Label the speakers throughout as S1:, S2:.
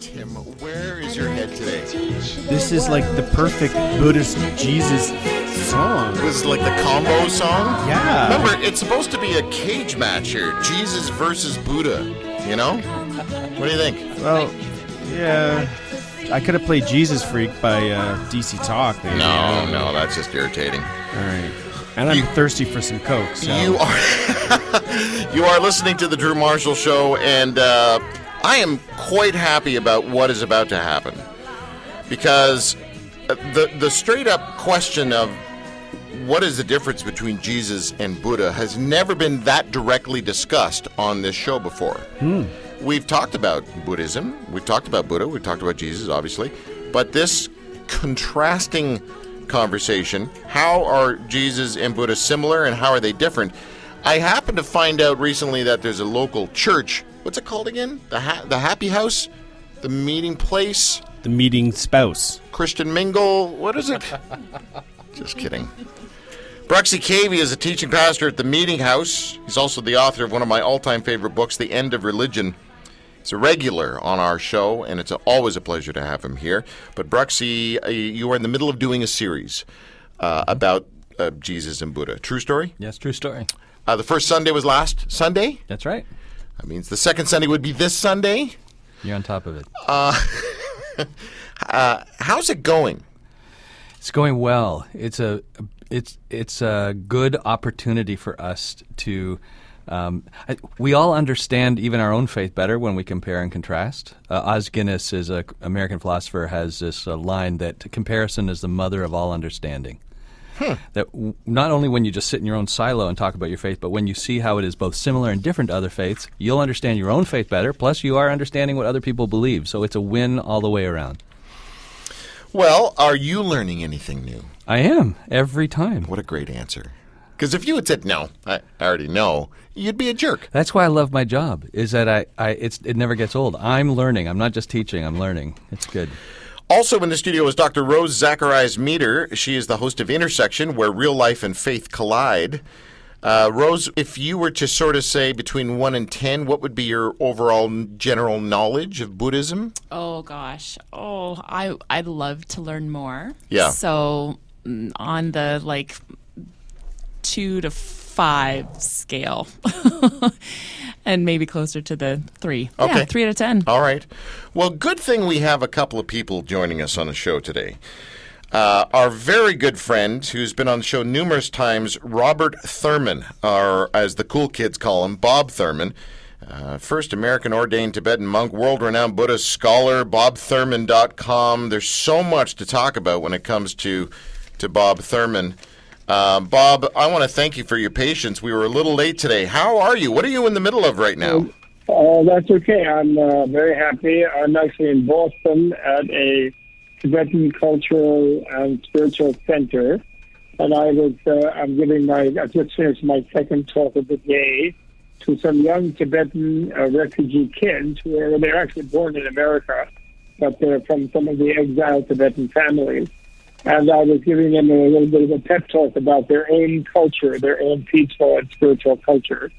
S1: Tim, where is your head today?
S2: This is like the perfect Buddhist Jesus song.
S1: This is like the combo song?
S2: Yeah.
S1: Remember, it's supposed to be a cage match here Jesus versus Buddha, you know? What do you think?
S2: Well, yeah. I could have played Jesus Freak by uh, DC Talk. Maybe.
S1: No, no, that's just irritating.
S2: All right. And I'm
S1: You-
S2: thirsty for some Coke. So.
S1: You are you are listening to the Drew Marshall Show, and uh, I am quite happy about what is about to happen because uh, the the straight up question of what is the difference between Jesus and Buddha has never been that directly discussed on this show before. We've talked about Buddhism, we've talked about Buddha, we've talked about Jesus, obviously, but this contrasting conversation how are Jesus and Buddha similar and how are they different? I happened to find out recently that there's a local church. What's it called again? The ha- the Happy House, the meeting place,
S2: the meeting spouse.
S1: Christian Mingle. What is it? Just kidding. Bruxy Cavey is a teaching pastor at the Meeting House. He's also the author of one of my all-time favorite books, The End of Religion. He's a regular on our show, and it's always a pleasure to have him here. But Bruxy, uh, you are in the middle of doing a series uh, about uh, Jesus and Buddha. True story?
S3: Yes, true story.
S1: Uh, the first Sunday was last Sunday.
S3: That's right.
S1: That means the second Sunday would be this Sunday.
S3: You're on top of it.
S1: Uh, how's it going?
S3: It's going well. It's a it's it's a good opportunity for us to. Um, I, we all understand even our own faith better when we compare and contrast. Uh, Os Guinness is an American philosopher has this uh, line that comparison is the mother of all understanding. That w- not only when you just sit in your own silo and talk about your faith, but when you see how it is both similar and different to other faiths, you'll understand your own faith better. Plus, you are understanding what other people believe. So it's a win all the way around.
S1: Well, are you learning anything new?
S3: I am every time.
S1: What a great answer. Because if you had said no, I I already know, you'd be a jerk.
S3: That's why I love my job. Is that I, I it's it never gets old. I'm learning. I'm not just teaching. I'm learning. It's good.
S1: Also in the studio is Dr. Rose Zacharias Meter. She is the host of Intersection, where real life and faith collide. Uh, Rose, if you were to sort of say between one and ten, what would be your overall general knowledge of Buddhism?
S4: Oh gosh. Oh, I I'd love to learn more.
S1: Yeah.
S4: So mm, on the like two to five scale, and maybe closer to the three.
S1: Okay.
S4: Yeah, three out of ten.
S1: All right. Well, good thing we have a couple of people joining us on the show today. Uh, our very good friend, who's been on the show numerous times, Robert Thurman, or as the cool kids call him, Bob Thurman. Uh, first American ordained Tibetan monk, world renowned Buddhist scholar, bobthurman.com. There's so much to talk about when it comes to, to Bob Thurman. Uh, Bob, I want to thank you for your patience. We were a little late today. How are you? What are you in the middle of right now?
S5: Oh, that's okay. I'm uh, very happy. I'm actually in Boston at a Tibetan cultural and spiritual center, and I was uh, I'm giving my I just finished my second talk of the day to some young Tibetan uh, refugee kids who are they're actually born in America, but they're from some of the exiled Tibetan families. And I was giving them a little bit of a pep talk about their own culture, their own peaceful and spiritual culture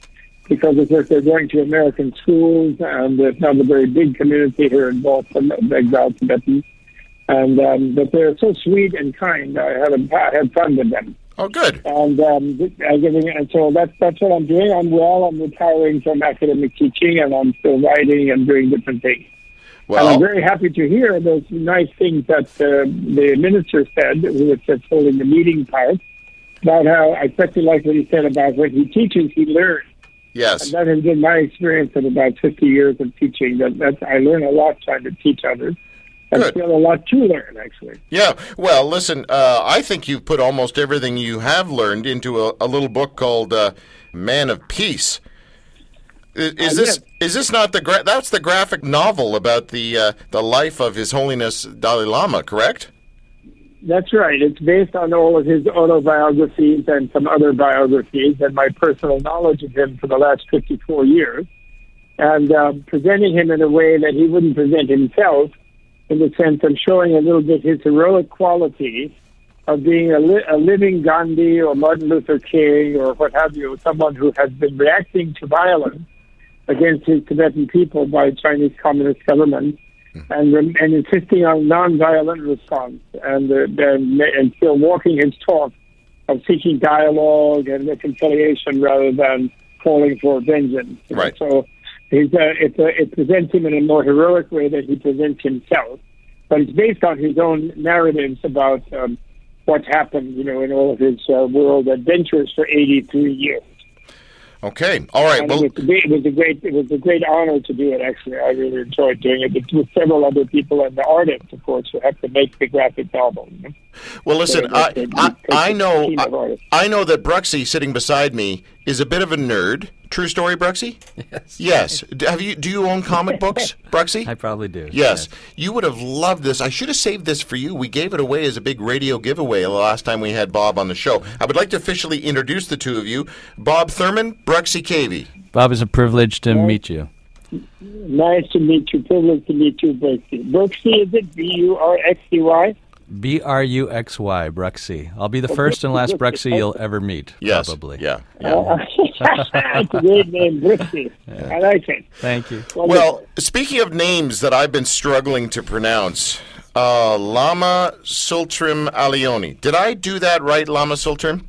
S5: because of course they're going to American schools, and it's not a very big community here in Boston of exiled Tibetans. And um, but they're so sweet and kind. I had a, I had fun with them,
S1: Oh, good.
S5: and um, I giving and so that's that's what I'm doing. I'm well. I'm retiring from academic teaching, and I'm still writing and doing different things. And I'm very happy to hear those nice things that uh, the minister said, who was just holding the meeting part, about how I especially like what he said about when he teaches, he learns.
S1: yes.
S5: And that has been my experience of about 50 years of teaching. That that's, I learn a lot trying to teach others, and
S1: Good.
S5: still a lot to learn actually.
S1: Yeah, well, listen, uh, I think you've put almost everything you have learned into a, a little book called uh, "Man of Peace." Is, is
S5: Uh,
S1: this is this not the gra- that's the graphic novel about the uh, the life of His Holiness Dalai Lama, correct?
S5: That's right. It's based on all of his autobiographies and some other biographies and my personal knowledge of him for the last 54 years, and um, presenting him in a way that he wouldn't present himself, in the sense of showing a little bit his heroic qualities of being a, li- a living Gandhi or Martin Luther King or what have you, someone who has been reacting to violence against his Tibetan people by Chinese Communist government and rem- and insisting on nonviolent response, and uh, and, and still walking his talk of seeking dialogue and reconciliation rather than calling for vengeance.
S1: Right.
S5: So he's uh, it, uh, it presents him in a more heroic way than he presents himself, but it's based on his own narratives about um, what's happened, you know, in all of his uh, world adventures for 83 years.
S1: Okay. All right.
S5: And
S1: Well,
S5: it, was a great, it was a great it was a great honor to do it. Actually, I really enjoyed doing it with several other people and the artists, of course, who have to make the graphic novel. You know.
S1: well. Listen,
S5: So
S1: I,
S5: it- it-
S1: I,
S5: it
S1: I know, I. I know that Bruxy sitting beside me is a bit of a nerd. True story, Bruxy. Yes. Yes. D- Have you? Do you own comic books, Bruxy?
S3: I probably do.
S1: Yes, you would have loved this. I should have saved this for you. We gave it away as a big radio giveaway the last time we had Bob on the show. I would like to officially introduce the two of you Bob Thurman, Bruxy Cavey.
S3: Bob, it's a privilege to meet you.
S5: Nice to meet you. Privileged to meet you, Brooksy. Brooksy, is it B U R X E Y?
S3: B R U X Y, Bruxy. I'll be the first and last Bruxy you'll ever meet.
S1: Yes.
S3: Probably.
S1: Yeah. yeah.
S5: It's a great name, Brooksy. I like it.
S3: Thank you.
S1: Well, speaking of names that I've been struggling to pronounce, uh, Lama Tsultrim Allione. Did I do that right, Lama Tsultrim?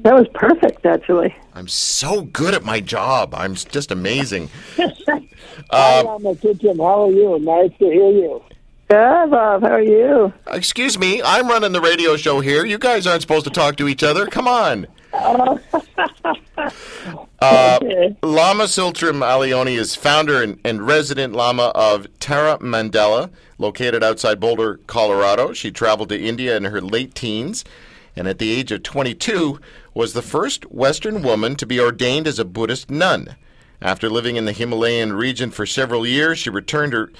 S6: That was perfect, actually.
S1: I'm so good at my job. I'm just amazing.
S5: Hi, Lama Kitchen. How are you? Nice to hear you.
S6: Good, Bob. How are you?
S1: Excuse me, I'm running the radio show here. You guys aren't supposed to talk to each other. Come on. Uh,
S5: Okay.
S1: Lama Tsultrim Allione is founder and, and resident Lama of Tara Mandala, located outside Boulder, Colorado. She traveled to India in her late teens, and at the age of 22, was the first Western woman to be ordained as a Buddhist nun. After living in the Himalayan region for several years, she returned her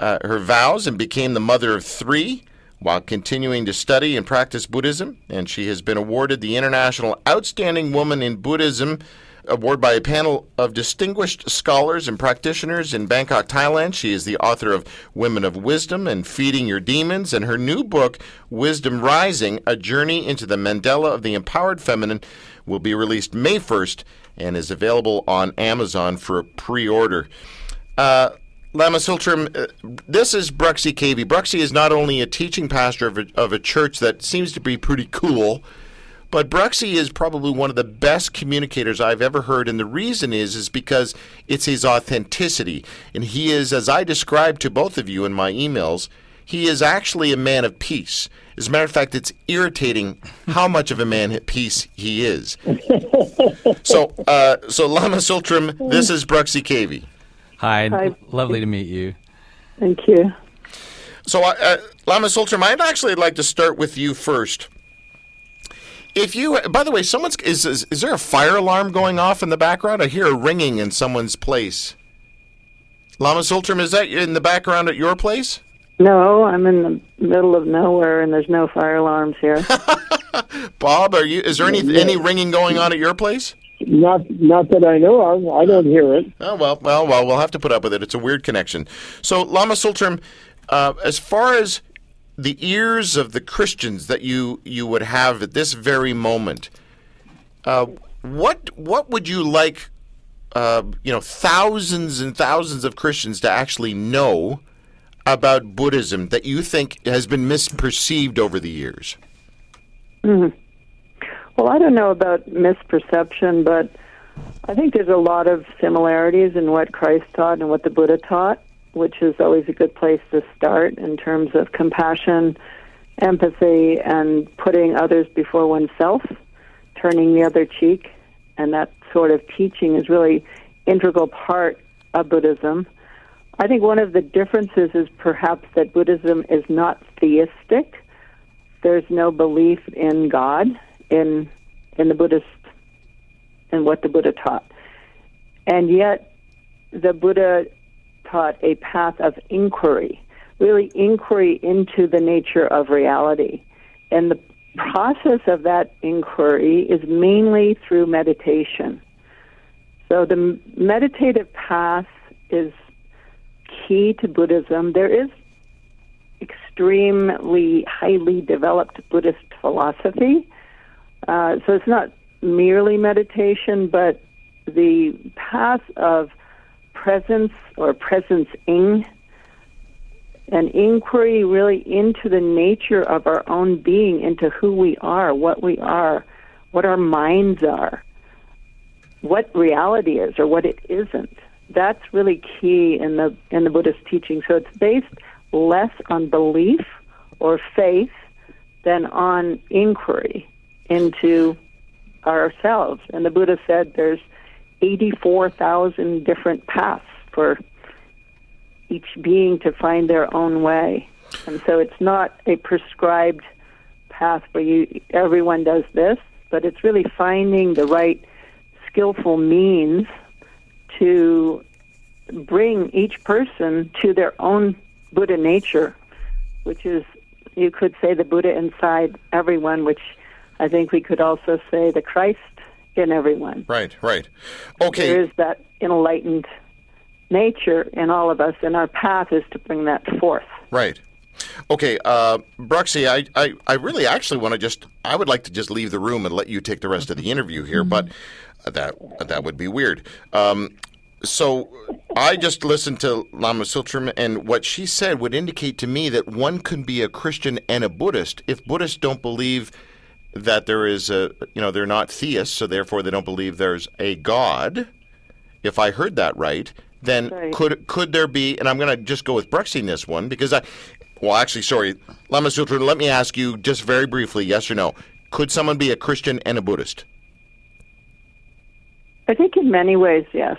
S1: uh, her vows and became the mother of three while continuing to study and practice Buddhism. And she has been awarded the International Outstanding Woman in Buddhism award by a panel of distinguished scholars and practitioners in Bangkok, Thailand. She is the author of Women of Wisdom and Feeding Your Demons, and her new book, Wisdom Rising A Journey into the Mandala of the Empowered Feminine, will be released May 1st and is available on Amazon for a pre order. Uh, Lama Tsultrim, uh, this is Bruxy Cavey. Bruxy is not only a teaching pastor of a, of a church that seems to be pretty cool, but Bruxy is probably one of the best communicators I've ever heard, and the reason is is because it's his authenticity, and he is, as I described to both of you in my emails, he is actually a man of peace. As a matter of fact, it's irritating how much of a man of peace he is. so, uh, so Lama Tsultrim, this is Bruxy Cavey.
S3: Hi.
S6: Hi.
S3: Lovely to meet you.
S6: Thank you.
S1: So, uh, uh, Lama Tsultrim, I'd actually like to start with you first. If you, by the way, someone's is, is is there a fire alarm going off in the background? I hear a ringing in someone's place. Lama Tsultrim, is that in the background at your place?
S6: No, I'm in the middle of nowhere, and there's no fire alarms here.
S1: Bob, are you? Is there any any ringing going on at your place?
S5: Not, not that I know of. I don't hear it.
S1: Oh well, well, well. We'll have to put up with it. It's a weird connection. So, Lama Tsultrim, uh, as far as the ears of the Christians that you you would have at this very moment, uh, what what would you like? Uh, you know, thousands and thousands of Christians to actually know about Buddhism that you think has been misperceived over the years.
S6: Well, I don't know about misperception, but I think there's a lot of similarities in what Christ taught and what the Buddha taught, which is always a good place to start in terms of compassion, empathy, and putting others before oneself, turning the other cheek, and that sort of teaching is really integral part of Buddhism. I think one of the differences is perhaps that Buddhism is not theistic. There's no belief in God in in the Buddhist in what the Buddha taught. And yet the Buddha taught a path of inquiry, really inquiry into the nature of reality. And the process of that inquiry is mainly through meditation. So the meditative path is key to Buddhism. There is extremely highly developed Buddhist philosophy. Uh, so it's not merely meditation, but the path of presence or presencing an inquiry really into the nature of our own being, into who we are, what we are, what our minds are, what reality is or what it isn't. That's really key in the in the Buddhist teaching. So it's based less on belief or faith than on inquiry into ourselves. And the Buddha said there's 84,000 different paths for each being to find their own way. And so it's not a prescribed path where you everyone does this, but it's really finding the right skillful means to bring each person to their own Buddha nature, which is you could say the Buddha inside everyone, which I think we could also say the Christ in everyone.
S1: Right, right. Okay.
S6: There is that enlightened nature in all of us, and our path is to bring that forth.
S1: Right. Okay, uh, Bruxy, I, I, I really actually want to just, I would like to just leave the room and let you take the rest of the interview here, but that that would be weird. Um, so I just listened to Lama Tsultrim, and what she said would indicate to me that one can be a Christian and a Buddhist if Buddhists don't believe that there is a, you know, they're not theists, so therefore they don't believe there's a God. If I heard that right, then
S6: Right.
S1: could could there be? And I'm going to just go with Bruxy in this one because I, well, actually, sorry, Lama Tsultrim. Let me ask you just very briefly, yes or no? Could someone be a Christian and a Buddhist?
S6: I think in many ways, yes.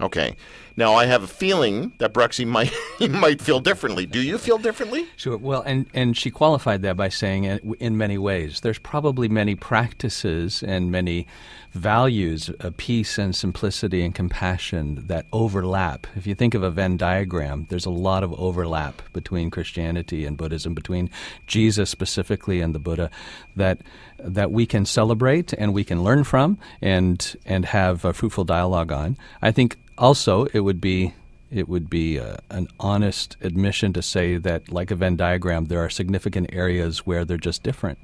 S1: Okay. Now I have a feeling that Bruxy might might feel differently. Do you feel differently?
S3: Sure. Well, and, and she qualified that by saying in, many ways. There's probably many practices and many values of peace and simplicity and compassion that overlap. If you think of a Venn diagram, there's a lot of overlap between Christianity and Buddhism, between Jesus specifically and the Buddha, that that we can celebrate and we can learn from and and have a fruitful dialogue on. I think also it would be it would be uh, an honest admission to say that, like a Venn diagram, there are significant areas where they're just different.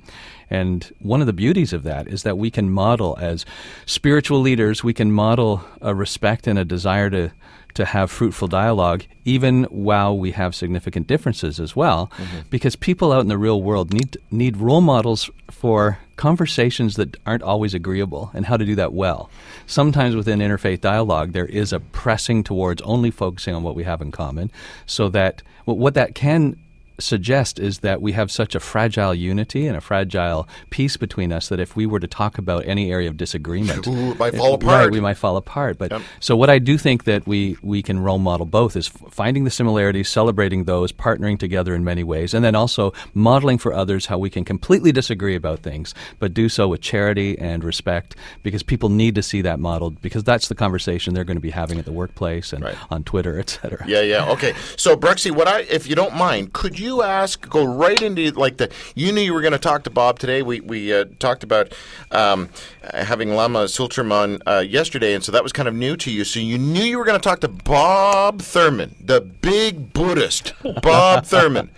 S3: And one of the beauties of that is that we can model, as spiritual leaders, we can model a respect and a desire to, to have fruitful dialogue, even while we have significant differences as well, mm-hmm. because people out in the real world need, need role models for conversations that aren't always agreeable and how to do that well. Sometimes within interfaith dialogue, there is a pressing towards only focusing on what we have in common, so that what what that can suggest is that we have such a fragile unity and a fragile peace between us that if we were to talk about any area of disagreement,
S1: Ooh, might fall
S3: right,
S1: apart.
S3: we might fall apart. But
S1: Yep.
S3: so what I do think that we we can role model both is f- finding the similarities, celebrating those, partnering together in many ways, and then also modeling for others how we can completely disagree about things, but do so with charity and respect, because people need to see that modeled, because that's the conversation they're going to be having at the workplace and
S1: Right.
S3: on Twitter, et cetera.
S1: Yeah, yeah. Okay. So, Bruxy, what I, if you don't mind, could you ask, go right into like the, you knew you were going to talk to Bob today. We we uh, talked about um, having Lama Tsultrim on uh, yesterday, and so that was kind of new to you. So you knew you were going to talk to Bob Thurman, the big Buddhist, Bob Thurman.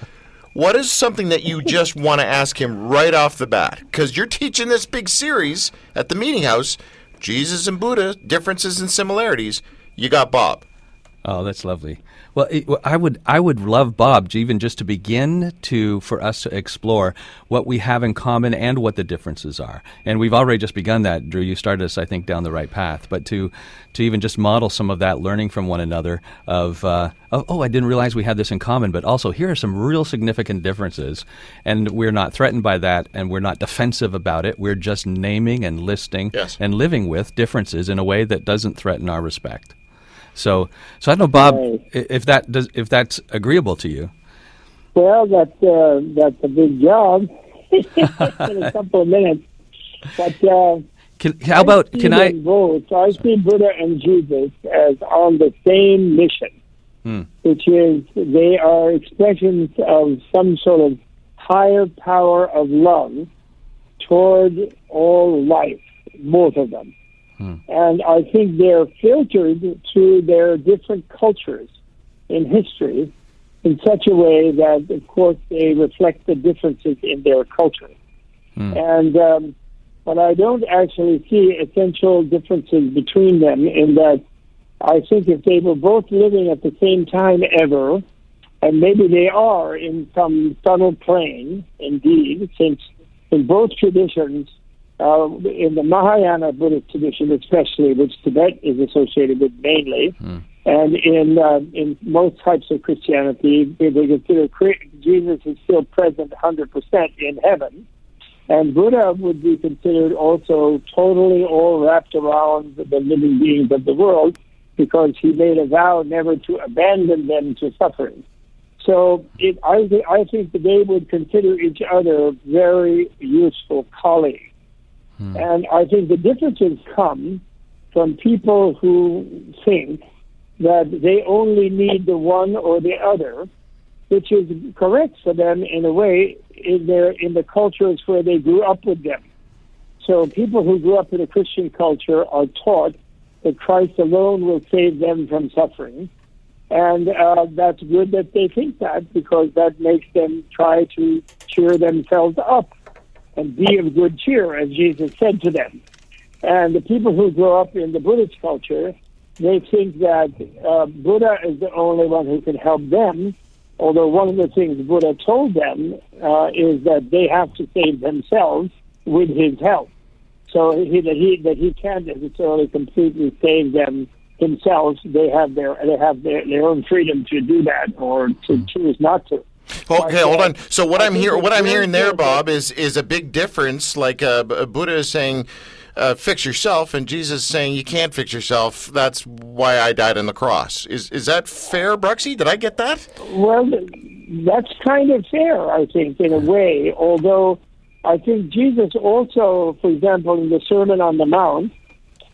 S1: What is something that you just want to ask him right off the bat? Because you're teaching this big series at the Meeting House, Jesus and Buddha, differences and similarities. You got Bob.
S3: Oh, that's lovely. Well, it, I would I would love Bob even just to begin to for us to explore what we have in common and what the differences are. And we've already just begun that. Drew, you started us, I think, down the right path. But to to even just model some of that learning from one another of, uh, of oh, I didn't realize we had this in common, but also here are some real significant differences, and we're not threatened by that, and we're not defensive about it. We're just naming and listing
S1: Yes.
S3: and living with differences in a way that doesn't threaten our respect. So, so I don't know, Bob,
S5: Right.
S3: if that does, if that's agreeable to you.
S5: Well, that's uh, that's a big job in a couple of minutes. But uh,
S3: Can, how about
S5: see
S3: can I?
S5: Both. I see Buddha and Jesus as on the same mission,
S3: Hmm.
S5: which is they are expressions of some sort of higher power of love toward all life, both of them. And I think they're filtered through their different cultures in history in such a way that, of course, they reflect the differences in their culture. And um, but I don't actually see essential differences between them in that I think if they were both living at the same time ever, And maybe they are in some subtle plane, indeed, since in both traditions, uh, in the Mahayana Buddhist tradition especially, which Tibet is associated with mainly, and in uh, in most types of Christianity, they they consider Jesus is still present 100% in heaven. And Buddha would be considered also totally all wrapped around the living beings of the world because he made a vow never to abandon them to suffering. So it, I, thi- I think that they would consider each other very useful colleagues. And I think the differences come from people who think that they only need the one or the other, which is correct for them in a way in their in the cultures where they grew up with them. So people who grew up in a Christian culture are taught that Christ alone will save them from suffering. And uh, that's good that they think that because that makes them try to cheer themselves up and be of good cheer, as Jesus said to them. And the people who grow up in the Buddhist culture, they think that uh, Buddha is the only one who can help them. Although one of the things Buddha told them uh, is that they have to save themselves with his help. So he, that he that he can't necessarily completely save them themselves. They have their they have their, their own freedom to do that or to choose not to.
S1: Okay, hold on. So what
S5: I
S1: I'm
S5: think
S1: hearing, what I'm hearing there. Bob, is is a big difference. Like uh, Buddha is saying, uh, "Fix yourself," and Jesus is saying, "You can't fix yourself." That's why I died on the cross. Is is that fair, Bruxy? Did I get that?
S5: Well, that's kind of fair, I think, in a way. Although I think Jesus also, for example, in the Sermon on the Mount,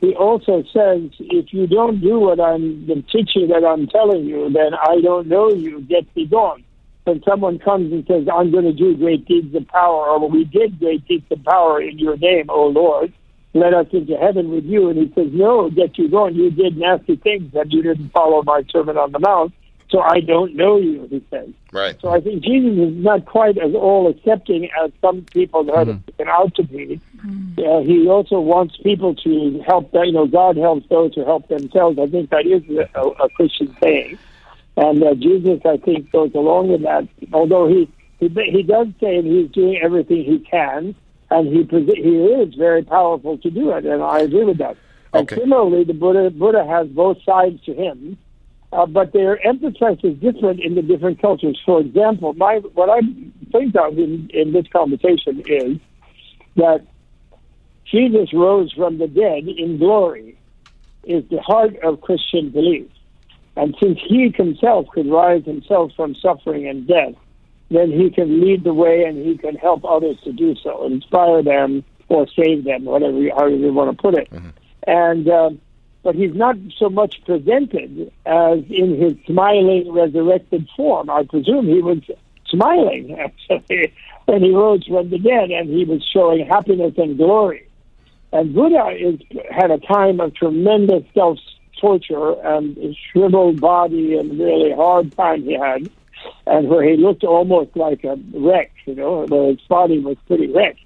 S5: he also says, "If you don't do what I'm the teaching that I'm telling you, then I don't know you. Get thee gone." When someone comes and says, "I'm going to do great deeds of power," or "We did great deeds of power in your name, O Lord," let us into heaven with you. And he says, No, get you going. You did nasty things and you didn't follow my Sermon on the Mount. So I don't know you, he says.
S1: Right.
S5: So I think Jesus is not quite as all accepting as some people have it taken out to be. Uh, he also wants people to help, you know, God helps those who help themselves. I think that is a, a Christian saying. And uh, Jesus, I think, goes along with that. Although he, he he does say he's doing everything he can, and he he is very powerful to do it, and I agree with that. And similarly, the Buddha Buddha has both sides to him, uh, but their emphasis is different in the different cultures. For example, my what I think of in, in this conversation is that Jesus rose from the dead in glory is the heart of Christian belief. And since he himself could rise himself from suffering and death, then he can lead the way and he can help others to do so, inspire them or save them, whatever you, however you want to put it. And um, but he's not so much presented as in his smiling resurrected form. I presume he was smiling actually when he rose from the dead, and he was showing happiness and glory. And Buddha is, had a time of tremendous self torture and a shriveled body and really hard time he had, and where he looked almost like a wreck, you know, where his body was pretty wrecked.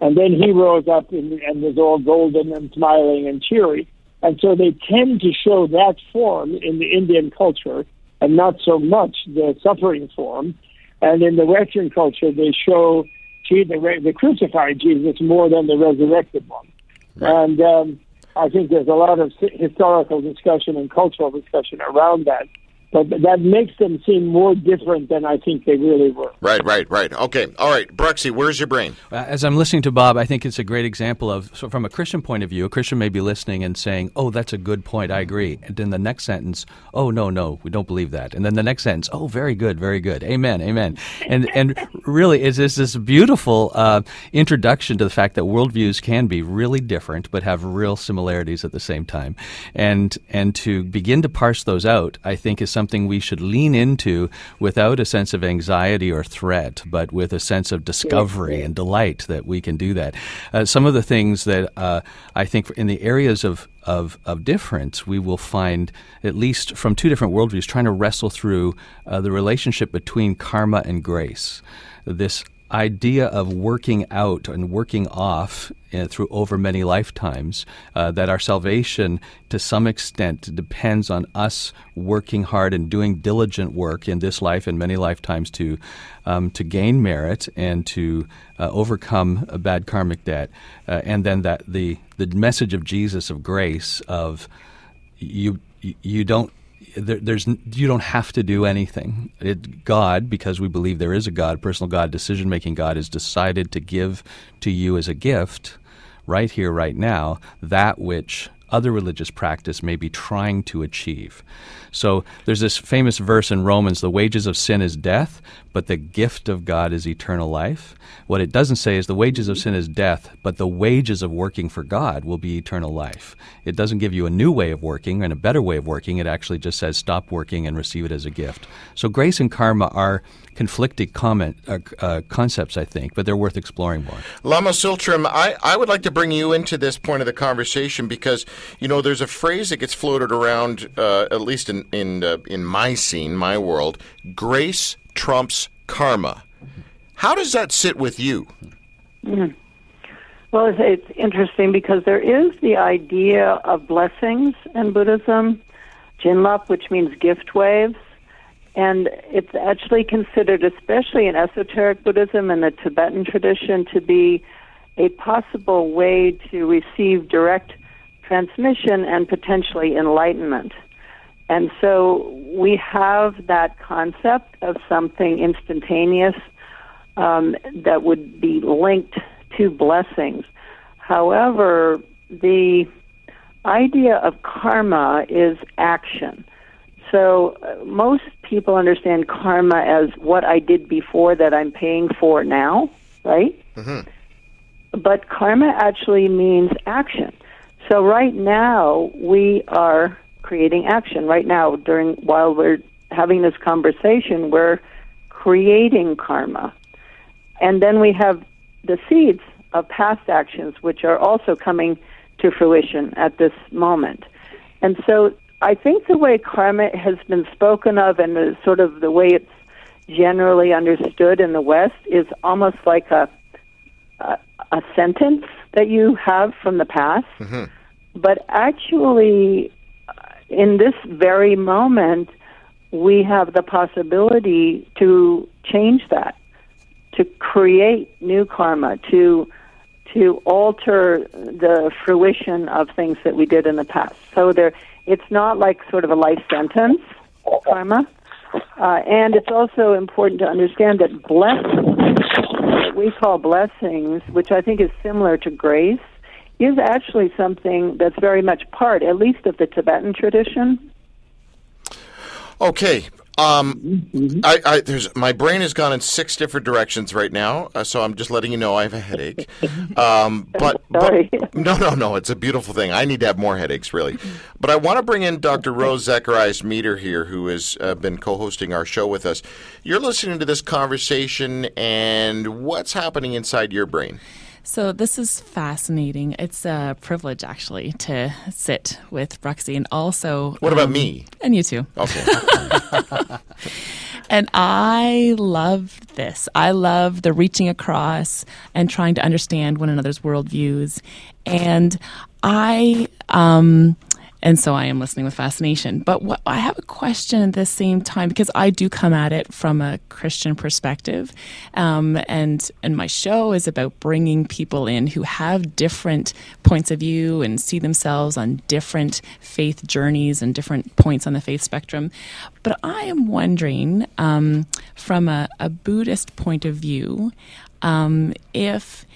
S5: And then he rose up and, and was all golden and smiling and cheery. And so they tend to show that form in the Indian culture and not so much the suffering form. And in the Western culture, they show the, the crucified Jesus more than the resurrected one. And um, I think there's a lot of historical discussion and cultural discussion around that. But that makes them seem more different than I think they really were.
S1: Right, right, right. Okay, all right. Bruxy, where's your brain?
S3: Uh, As I'm listening to Bob, I think it's a great example of, so from a Christian point of view, a Christian may be listening and saying, "Oh, that's a good point. I agree." And then the next sentence, "Oh, no, no, we don't believe that." And then the next sentence, "Oh, very good, very good. Amen, amen." And and really, it's this this beautiful uh, introduction to the fact that worldviews can be really different, but have real similarities at the same time. And and to begin to parse those out, I think, is something we should lean into without a sense of anxiety or threat, but with a sense of discovery and delight that we can do that. Uh, some of the things that uh, I think in the areas of of, of difference, we will find, at least from two different worldviews, trying to wrestle through uh, the relationship between karma and grace. This idea of working out and working off uh, through over many lifetimes, uh, that our salvation to some extent depends on us working hard and doing diligent work in this life and many lifetimes to um, to gain merit and to uh, overcome a bad karmic debt, uh, and then that the the message of Jesus of grace of you you don't there, there's you don't have to do anything. It, God, because we believe there is a God, personal God, decision making God, has decided to give to you as a gift, right here, right now, that which other religious practice may be trying to achieve. So there's this famous verse in Romans the wages of sin is death, but the gift of God is eternal life. What it doesn't say is the wages of sin is death, but the wages of working for God will be eternal life. It doesn't give you a new way of working and a better way of working. It actually just says stop working and receive it as a gift. So grace and karma are conflicting comment, uh, uh, concepts, I think, but they're worth exploring more.
S1: Lama Tsultrim, I, I would like to bring you into this point of the conversation because, you know, there's a phrase that gets floated around, uh, at least in, in, uh, in my scene, my world grace trumps karma. How does that sit with you?
S6: Mm. Well, it's, it's interesting because there is the idea of blessings in Buddhism, jinlap, which means gift waves. And it's actually considered, especially in esoteric Buddhism and the Tibetan tradition, to be a possible way to receive direct transmission and potentially enlightenment. And so we have that concept of something instantaneous um, that would be linked to blessings. However, the idea of karma is action. So uh, most people understand karma as what I did before that I'm paying for now, right? Mm-hmm. But karma actually means action. So right now we are creating action. Right now, during while we're having this conversation, we're creating karma. And then we have the seeds of past actions, which are also coming to fruition at this moment. And so I think the way karma has been spoken of and the sort of the way it's generally understood in the West is almost like a a, a sentence that you have from the past. Mm-hmm. But actually, in this very moment, we have the possibility to change that, to create new karma, to to alter the fruition of things that we did in the past. So there, it's not like sort of a life sentence, karma. Uh, and it's also important to understand that blessings, we call blessings, which I think is similar to grace, is actually something that's very much part, at least of the Tibetan tradition.
S1: Okay. Um, mm-hmm. I, I, there's my brain has gone in six different directions right now, uh, so I'm just letting you know I have a headache. Um, but,
S6: Sorry.
S1: but no, no, no, it's a beautiful thing. I need to have more headaches, really. But I want to bring in Dr. Rose Zacharias Meter here, who has uh, been co-hosting our show with us. You're listening to this conversation, and what's happening inside your brain?
S4: So this is fascinating. It's a privilege actually to sit with Bruxy and also
S1: What about um, me?
S4: And you too.
S1: Okay.
S4: and I love this. I love the reaching across and trying to understand one another's worldviews. And I um and so I am listening with fascination. But what, I have a question at the same time because I do come at it from a Christian perspective, um, and and my show is about bringing people in who have different points of view and see themselves on different faith journeys and different points on the faith spectrum. But I am wondering, um, from a, a, Buddhist point of view, um, if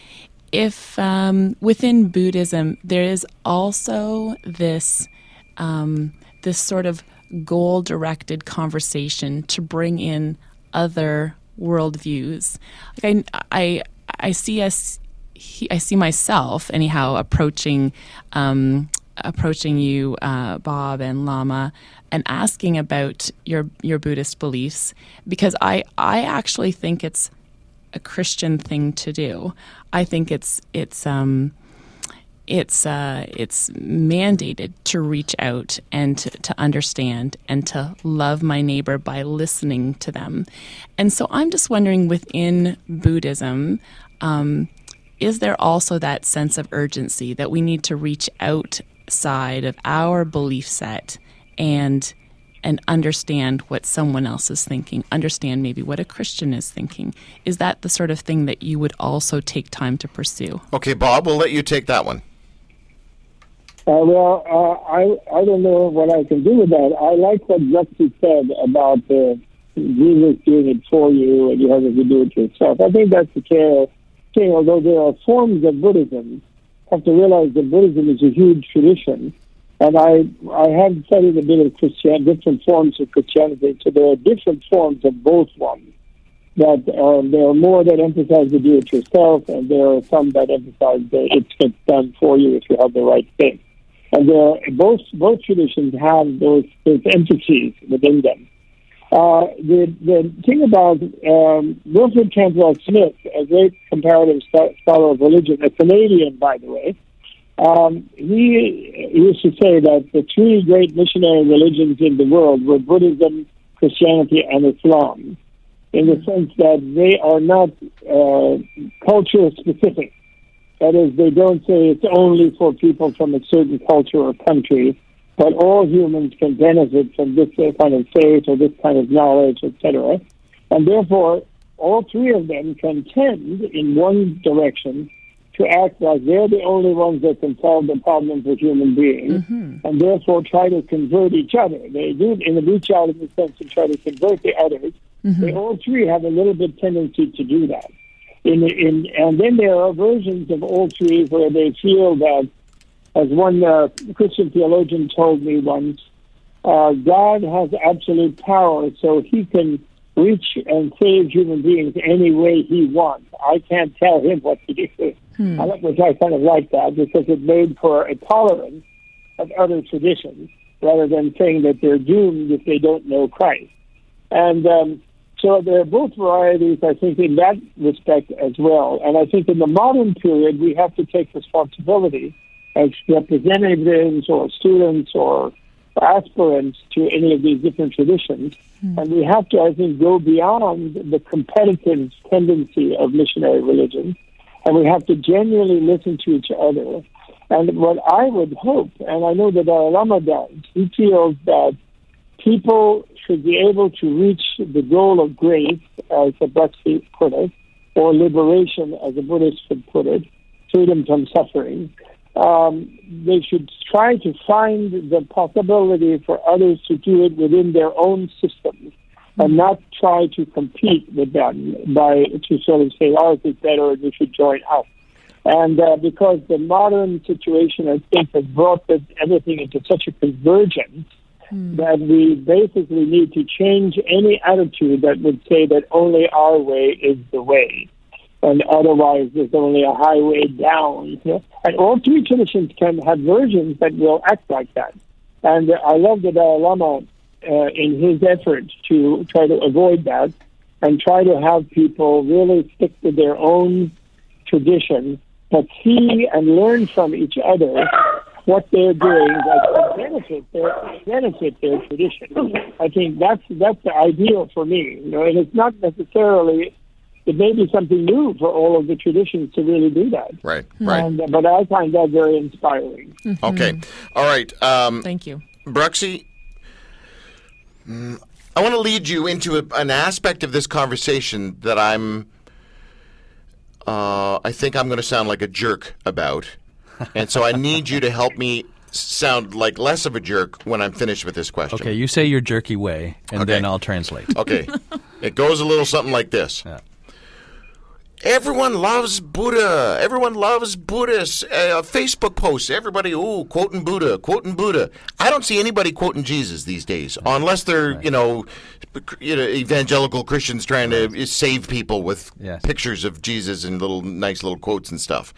S4: if um, within Buddhism there is also this um, this sort of goal directed conversation to bring in other worldviews. Like I, I, I see us, I see myself anyhow approaching, um, approaching you, uh, Bob and Lama, and asking about your your Buddhist beliefs because I I actually think it's a Christian thing to do. I think it's it's um, it's uh, it's mandated to reach out and to, to understand and to love my neighbor by listening to them. And so I'm just wondering within Buddhism, um, is there also that sense of urgency that we need to reach outside of our belief set and and understand what someone else is thinking, understand maybe what a Christian is thinking. Is that the sort of thing that you would also take time to pursue?
S1: Okay, Bob, we'll let you take that one.
S5: Uh, well, uh, I I don't know what I can do with that. I like what Lexi said about uh, Jesus doing it for you and you having to do it yourself. I think that's the care thing. Although there are forms of Buddhism, have to realize that Buddhism is a huge tradition, and I I have studied a bit of Christian different forms of Christianity. So there are different forms of both ones. That uh, there are more that emphasize the do it yourself, and there are some that emphasize that it gets done for you if you have the right thing. And there, both both traditions have those those entities within them. Uh, the the thing about um, Wilfred Cantwell Smith, a great comparative scholar of religion, a Canadian by the way, um, he used to say that the three great missionary religions in the world were Buddhism, Christianity, and Islam, in the sense that they are not uh, culture specific. That is, they don't say it's only for people from a certain culture or country, but all humans can benefit from this kind of faith or this kind of knowledge, etc. And therefore, all three of them can tend in one direction to act like they're the only ones that can solve the problems of human beings,
S4: Mm-hmm.
S5: and therefore try to convert each other. They do in a reach out in the sense to try to convert the others. They all three have a little bit tendency to do that. In, in, and then there are versions of all three where they feel that, as one uh, Christian theologian told me once, uh, God has absolute power, so he can reach and save human beings any way he wants. I can't tell him what to do. I like, which I kind of like that because it made for a tolerance of other traditions rather than saying that they're doomed if they don't know Christ. And um, so there are both varieties, I think, in that respect as well. And I think in the modern period, we have to take responsibility as representatives or students or aspirants to any of these different traditions. Hmm. And we have to, I think, go beyond the competitive tendency of missionary religion. And we have to genuinely listen to each other. And what I would hope, and I know that Dalai Lama does, he feels that people should be able to reach the goal of grace, as the Brexit put it, or liberation, as the Buddhist would put it, freedom from suffering. Um, they should try to find the possibility for others to do it within their own systems and not try to compete with them by to sort of say ours is better and you should join us. And uh, because the modern situation, I think, has brought everything into such a convergence that we basically need to change any attitude that would say that only our way is the way, and otherwise there's only a highway down. And all three traditions can have versions that will act like that. And I love the Dalai Lama uh, in his effort to try to avoid that and try to have people really stick to their own tradition, but see and learn from each other what they're doing that will benefit their benefit their tradition. I think that's that's the ideal for me. You know, and it's not necessarily it may be something new for all of the traditions to really do that.
S1: Right, right.
S5: And, but I find that very inspiring.
S1: Okay. All right. Um,
S4: Thank you.
S1: Bruxy, mm, I want to lead you into a, an aspect of this conversation that I'm. Uh, I think I'm going to sound like a jerk about, and so I need you to help me sound like less of a jerk when I'm finished with this question.
S3: Okay, you say your jerky way, and
S1: Okay.
S3: then I'll translate.
S1: Okay. it goes a little something like this.
S3: Yeah.
S1: Everyone loves Buddha. Everyone loves Buddhists. Uh, Facebook posts. Everybody, ooh, quoting Buddha, quoting Buddha. I don't see anybody quoting Jesus these days, unless they're, you know, you know, evangelical Christians trying to save people with
S3: Yes.
S1: pictures of Jesus and little nice little quotes and stuff.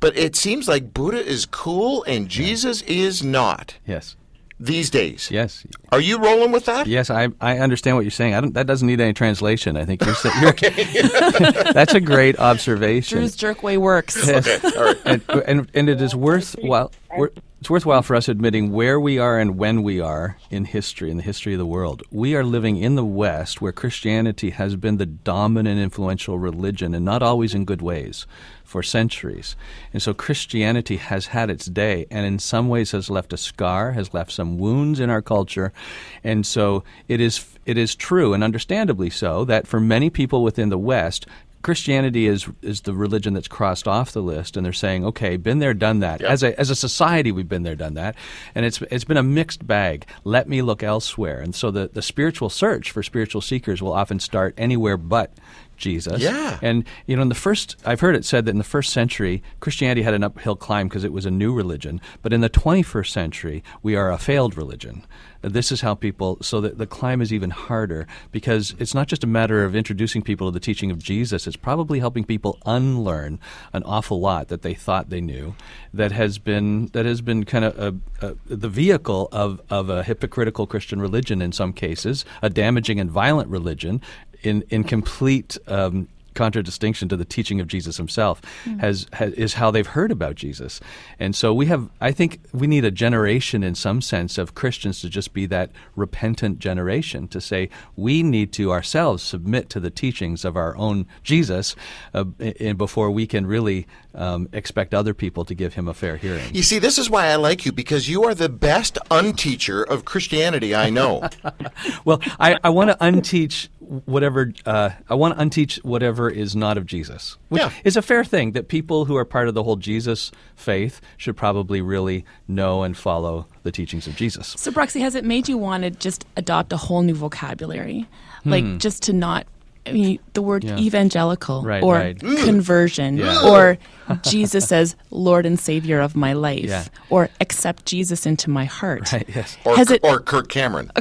S1: But it seems like Buddha is cool and Jesus is not.
S3: Yes.
S1: these days.
S3: Yes.
S1: Are you rolling with that?
S3: Yes, I, I understand what you're saying. I don't, that doesn't need any translation. I think you're, sa- you're that's a great observation.
S4: Drew's jerkway works.
S1: Okay. All right.
S3: and, and and it is worthwhile. It's worthwhile for us admitting where we are and when we are in history, in the history of the world. We are living in the West, where Christianity has been the dominant, influential religion, and not always in good ways, for centuries. And so Christianity has had its day, and in some ways has left a scar, has left some wounds in our culture, and so it is. It is true, and understandably so, that for many people within the West, Christianity is is the religion that's crossed off the list, and they're saying, "Okay, been there, done that." As a as a society, we've been there, done that, and it's it's been a mixed bag. Let me look elsewhere, and so the the spiritual search for spiritual seekers will often start anywhere but Jesus.
S1: Yeah.
S3: And you know, in the first, I've heard it said that in the first century, Christianity had an uphill climb because it was a new religion. But in the 21st century, we are a failed religion. This is how people, so that the climb is even harder because it's not just a matter of introducing people to the teaching of Jesus. It's probably helping people unlearn an awful lot that they thought they knew, that has been that has been kind of a, a, the vehicle of of a hypocritical Christian religion in some cases, a damaging and violent religion, in in complete um, contradistinction to the teaching of Jesus himself has, has is how they've heard about Jesus, and so we have. I think we need a generation, in some sense, of Christians to just be that repentant generation to say we need to ourselves submit to the teachings of our own Jesus, uh, and before we can really um, expect other people to give him a fair hearing.
S1: You see, this is why I like you because you are the best unteacher of Christianity I know.
S3: Well, I, I want to unteach whatever uh, I want to unteach whatever is not of Jesus, which
S1: Yeah.
S3: is a fair thing that people who are part of the whole Jesus faith should probably really know and follow the teachings of Jesus.
S4: So, Bruxy, has it made you want to just adopt a whole new vocabulary? Like, just to not, I mean, the word
S3: Hmm. Yeah.
S4: evangelical
S3: Right,
S4: or
S3: right.
S4: conversion
S3: Yeah.
S4: or Jesus says, Lord and Savior of my life
S3: Yeah.
S4: or accept Jesus into my heart.
S3: Right? Yes.
S1: Or,
S4: Has it-
S1: or Kirk Cameron.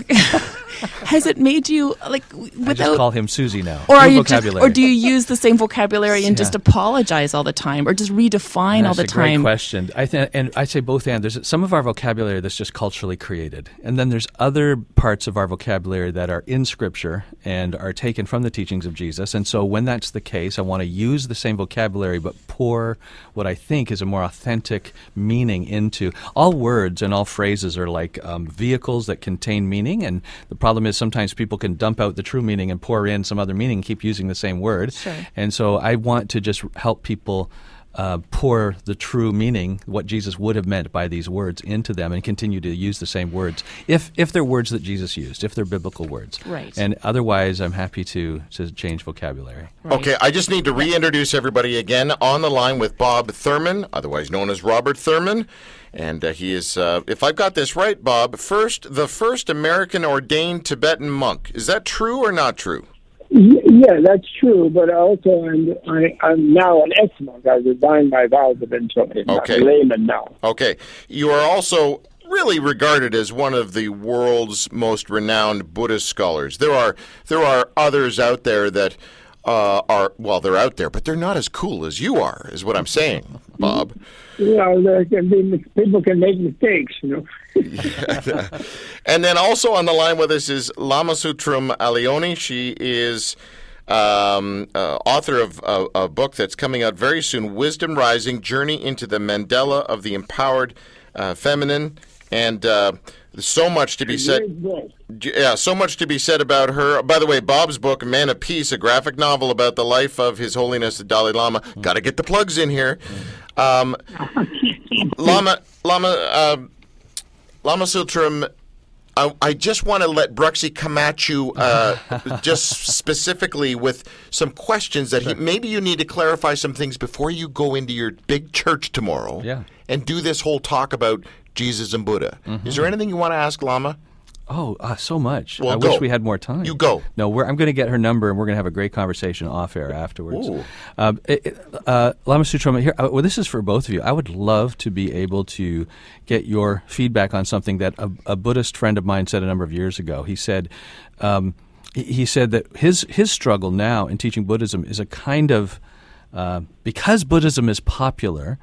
S4: Has it made you, like, w-
S3: I just
S4: without.
S3: call him Susie now.
S4: or are
S3: New
S4: you just,
S3: vocabulary.
S4: or do you use the same vocabulary and just apologize all the time, or just redefine all
S3: That's
S4: the
S3: a great
S4: time?
S3: question. I th- and I say both and. There's some of our vocabulary that's just culturally created, and then there's other parts of our vocabulary that are in Scripture and are taken from the teachings of Jesus. And so, when that's the case, I want to use the same vocabulary but pour what I think is a more authentic meaning into. All words and all phrases are like um, vehicles that contain meaning, and the problem is sometimes people can dump out the true meaning and pour in some other meaning, and keep using the same word.
S4: Sure.
S3: And so, I want to just help people uh, pour the true meaning, what Jesus would have meant by these words, into them, and continue to use the same words, if if they're words that Jesus used, if they're biblical words.
S4: Right.
S3: And otherwise, I'm happy to to change vocabulary.
S4: Right.
S1: Okay, I just need to reintroduce everybody again on the line with Bob Thurman, otherwise known as Robert Thurman. And uh, he is, uh, if I've got this right, Bob, first the first American ordained Tibetan monk. Is that true or not true?
S5: Yeah, that's true. But also, I'm I, I'm now an ex-monk. I resigned my vows of been
S1: Okay.
S5: I'm a layman now.
S1: Okay. You are also really regarded as one of the world's most renowned Buddhist scholars. There are there are others out there that uh, are well, they're out there, but they're not as cool as you are. Is what I'm saying, Bob.
S5: You know, there can be people can make mistakes. You know.
S1: And then also on the line with us is Lama Tsultrim Allione. She is um, uh, author of a, a book that's coming out very soon Wisdom Rising Journey into the Mandala of the Empowered uh, Feminine. And uh, so much to be said. Yeah, so much to be said about her. By the way, Bob's book, Man of Peace, a graphic novel about the life of His Holiness the Dalai Lama. Got to get the plugs in here. Um, Lama, Lama, uh, Lama Tsultrim. I, I just want to let Bruxy come at you uh, just specifically with some questions that he, maybe you need to clarify some things before you go into your big church tomorrow
S3: Yeah.
S1: and do this whole talk about Jesus and Buddha. Is there anything you want to ask Lama?
S3: Oh, uh, so much.
S1: Well,
S3: I
S1: go.
S3: wish we had more time.
S1: You go.
S3: No, we're, I'm going to get her number, and we're going to have a great conversation off air afterwards. Um, it- uh, Lama Tsultrim, here. Uh, well, this is for both of you. I would love to be able to get your feedback on something that a, a Buddhist friend of mine said a number of years ago. He said. Um, he said that his his struggle now in teaching Buddhism is a kind of uh, because Buddhism is popular,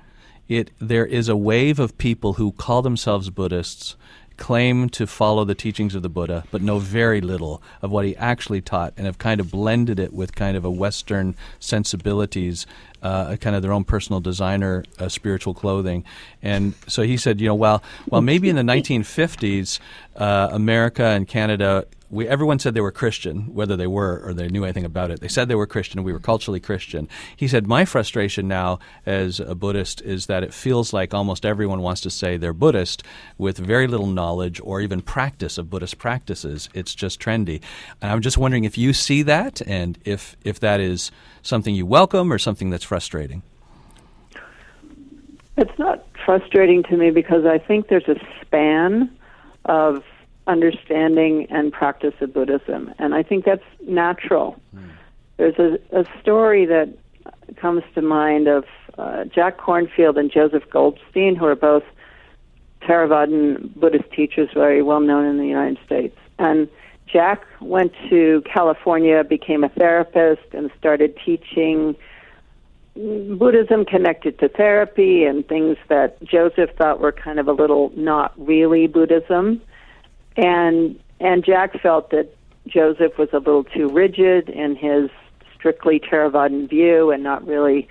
S3: it there is a wave of people who call themselves Buddhists, claim to follow the teachings of the Buddha, but know very little of what he actually taught, and have kind of blended it with kind of a Western sensibilities, uh, kind of their own personal designer uh, spiritual clothing. And so he said, you know, well, well, maybe in the 1950s, uh, America and Canada we, everyone said they were Christian, whether they were or they knew anything about it. They said they were Christian. And we were culturally Christian. He said, My frustration now as a Buddhist is that it feels like almost everyone wants to say they're Buddhist with very little knowledge or even practice of Buddhist practices. It's just trendy. And I'm just wondering if you see that and if, if that is something you welcome or something that's frustrating.
S6: It's not frustrating to me because I think there's a span of understanding and practice of Buddhism. And I think that's natural. Mm. There's a, a story that comes to mind of uh, Jack Kornfield and Joseph Goldstein, who are both Theravadan Buddhist teachers, very well known in the United States. And Jack went to California, became a therapist, and started teaching Buddhism connected to therapy and things that Joseph thought were kind of a little not really Buddhism and and Jack felt that Joseph was a little too rigid in his strictly Theravadan view and not really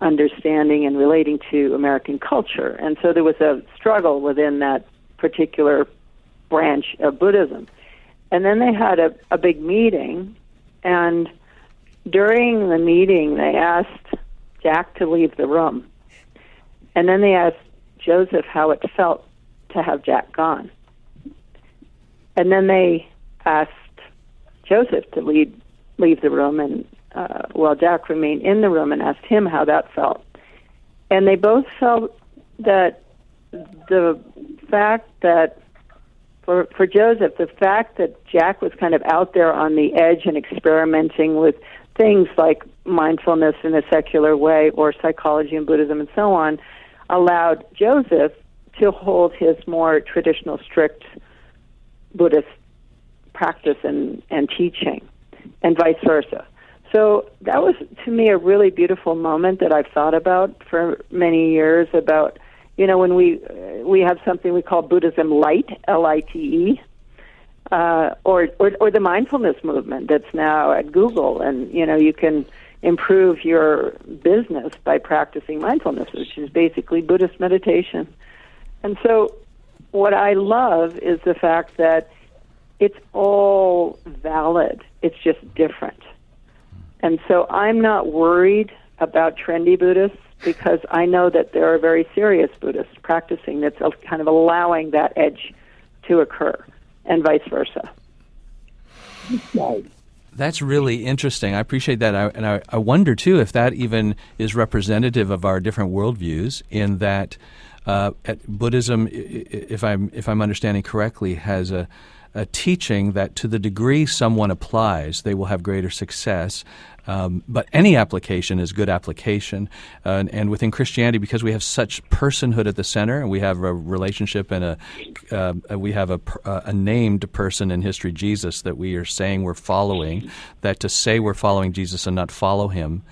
S6: understanding and relating to American culture. And so there was a struggle within that particular branch of Buddhism. And then they had a, a big meeting, and during the meeting, they asked Jack to leave the room. And then they asked Joseph how it felt to have Jack gone. And then they asked Joseph to lead, leave the room, and uh, well, Jack remained in the room and asked him how that felt. And they both felt that the fact that for for Joseph, the fact that Jack was kind of out there on the edge and experimenting with things like mindfulness in a secular way or psychology and Buddhism and so on, allowed Joseph to hold his more traditional, strict Buddhist practice and, and teaching, and vice versa. So that was to me a really beautiful moment that I've thought about for many years about you know when we we have something we call Buddhism light L I T E uh, or, or or the mindfulness movement that's now at Google and you know you can improve your business by practicing mindfulness which is basically Buddhist meditation and so what I love is the fact that it's all valid. It's just different. And so I'm not worried about trendy Buddhists because I know that there are very serious Buddhists practicing that's kind of allowing that edge to occur and vice versa.
S3: That's really interesting. I appreciate that. I, and I, I wonder, too, if that even is representative of our different worldviews in that uh, Buddhism, if I'm if I'm understanding correctly, has a, a, teaching that to the degree someone applies, they will have greater success. Um, but any application is good application, uh, and, and, within Christianity, because we have such personhood at the center, and we have a relationship and a uh, we have a, a named person in history, Jesus, that we are saying we're following. That to say we're following Jesus and not follow him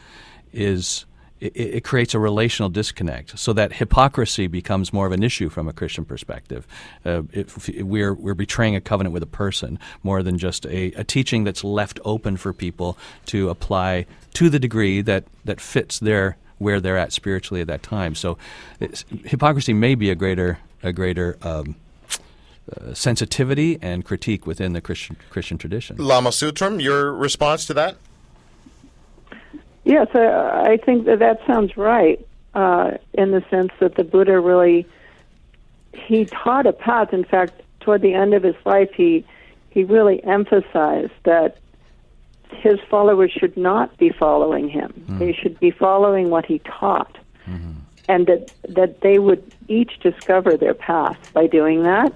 S3: is it, it, creates a relational disconnect, so that hypocrisy becomes more of an issue from a Christian perspective. Uh, if, if we're we're betraying a covenant with a person more than just a, a teaching that's left open for people to apply to the degree that that fits their where they're at spiritually at that time. So, hypocrisy may be a greater a greater um, uh, sensitivity and critique within the Christian Christian tradition.
S1: Lama Tsultrim, your response to that?
S6: Yes, I, I think that that sounds right. Uh, in the sense that the Buddha really he taught a path. In fact, toward the end of his life, he he really emphasized that his followers should not be following him. Mm. They should be following what he taught, mm-hmm. and that that they would each discover their path by doing that.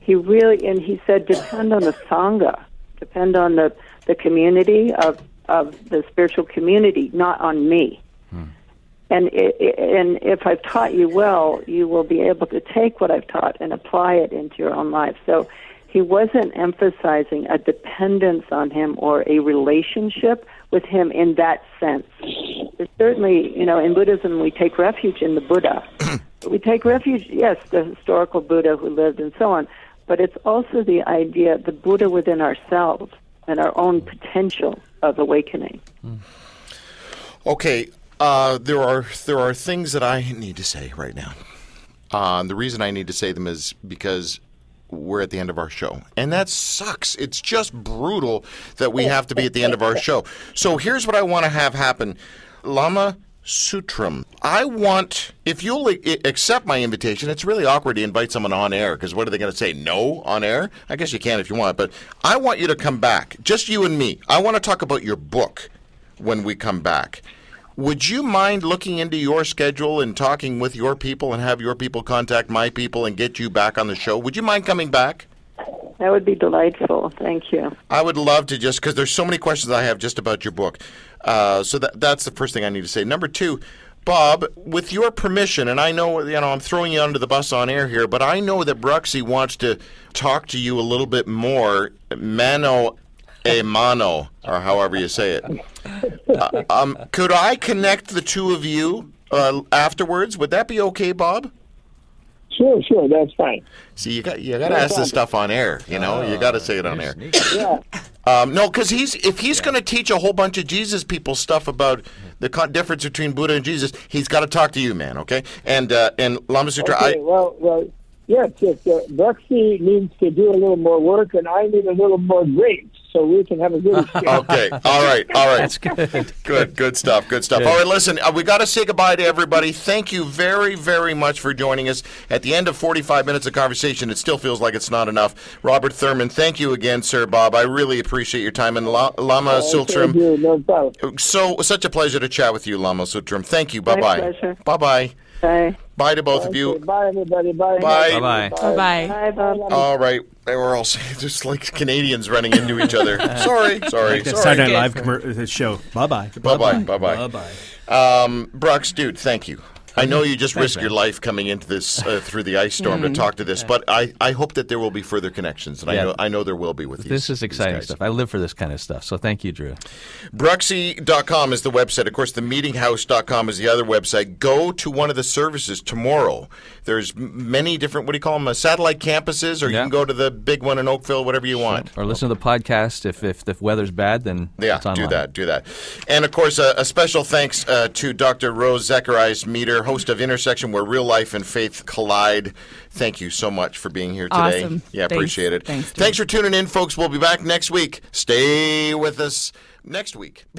S6: He really and he said depend on the sangha, depend on the the community of of the spiritual community, not on me. Hmm. And it, and if I've taught you well, you will be able to take what I've taught and apply it into your own life. So he wasn't emphasizing a dependence on him or a relationship with him in that sense. There's certainly, you know, in Buddhism we take refuge in the Buddha. we take refuge, yes, the historical Buddha who lived and so on, but it's also the idea, the Buddha within ourselves and our own potential of awakening.
S1: Okay, uh, there are there are things that I need to say right now. Uh, the reason I need to say them is because we're at the end of our show, and that sucks. It's just brutal that we have to be at the end of our show. So here's what I want to have happen, Lama. Tsultrim. I want, if you'll accept my invitation, it's really awkward to invite someone on air because what are they going to say? No on air? I guess you can if you want, but I want you to come back, just you and me. I want to talk about your book when we come back. Would you mind looking into your schedule and talking with your people and have your people contact my people and get you back on the show? Would you mind coming back?
S6: That would be delightful. Thank you.
S1: I would love to just because there's so many questions I have just about your book. Uh, so that that's the first thing I need to say. Number two, Bob, with your permission, and I know you know I'm throwing you under the bus on air here, but I know that Bruxy wants to talk to you a little bit more, mano a mano, or however you say it. Uh, um, could I connect the two of you uh, afterwards? Would that be okay, Bob?
S5: Sure, sure, that's fine.
S1: See, you got you got to ask this stuff on air. You know, you got to say it on air.
S5: Yeah.
S1: Um, no, because he's if he's going to teach a whole bunch of Jesus people stuff about the con- difference between Buddha and Jesus, he's got to talk to you, man. Okay, and uh, and Lama Sutra,
S5: Okay,
S1: I,
S5: well, well, yes, yes. Uh, Bruxy needs to do a little more work, and I need a little more grapes, so we can have a good exchange.
S1: okay, all right, all right,
S3: That's good.
S1: good, good stuff, good stuff. All right, listen, uh, we got to say goodbye to everybody. Thank you very, very much for joining us. At the end of 45 minutes of conversation, it still feels like it's not enough. Robert Thurman, thank you again, sir, Bob. I really appreciate your time, and La- Lama
S5: Thank
S1: Tsultrim.
S5: you, no problem.
S1: So such a pleasure to chat with you, Lama Tsultrim. Thank you. Bye bye. Bye bye.
S6: Bye.
S1: Bye to both of you.
S5: Bye, everybody. Bye.
S1: Bye.
S3: Bye-bye.
S4: Bye.
S6: Bye,
S1: All right. They were all just like Canadians running into each other. sorry, sorry,
S2: Saturday
S1: sorry.
S2: Night Live commer- uh, show. Bye bye.
S1: Bye bye. Bye bye.
S2: bye. Bye.
S1: Um, Brooks, dude, thank you. I know you just risked your life coming into this uh, through the ice storm to talk to this, but I, I hope that there will be further connections, and I know I know there will be with these.
S3: This is exciting stuff. I live for this kind of stuff. So thank you, Drew.
S1: Bruxy.com is the website. Of course, the meetinghouse.com is the other website. Go to one of the services tomorrow. There's many different, what do you call them, uh, satellite campuses, or you can go to the big one in Oakville, whatever you want.
S3: Or listen to the podcast. If if the weather's bad, then
S1: Yeah, do that, do that. And of course, uh, a special thanks uh, to Dr. Rose Zacharias Meter, host of Intersection, where real life and faith collide. Thank you so much for being here today.
S4: Awesome.
S1: Yeah,
S4: Thanks.
S1: appreciate it.
S4: Thanks,
S1: Thanks for tuning in, folks. We'll be back next week. Stay with us next week.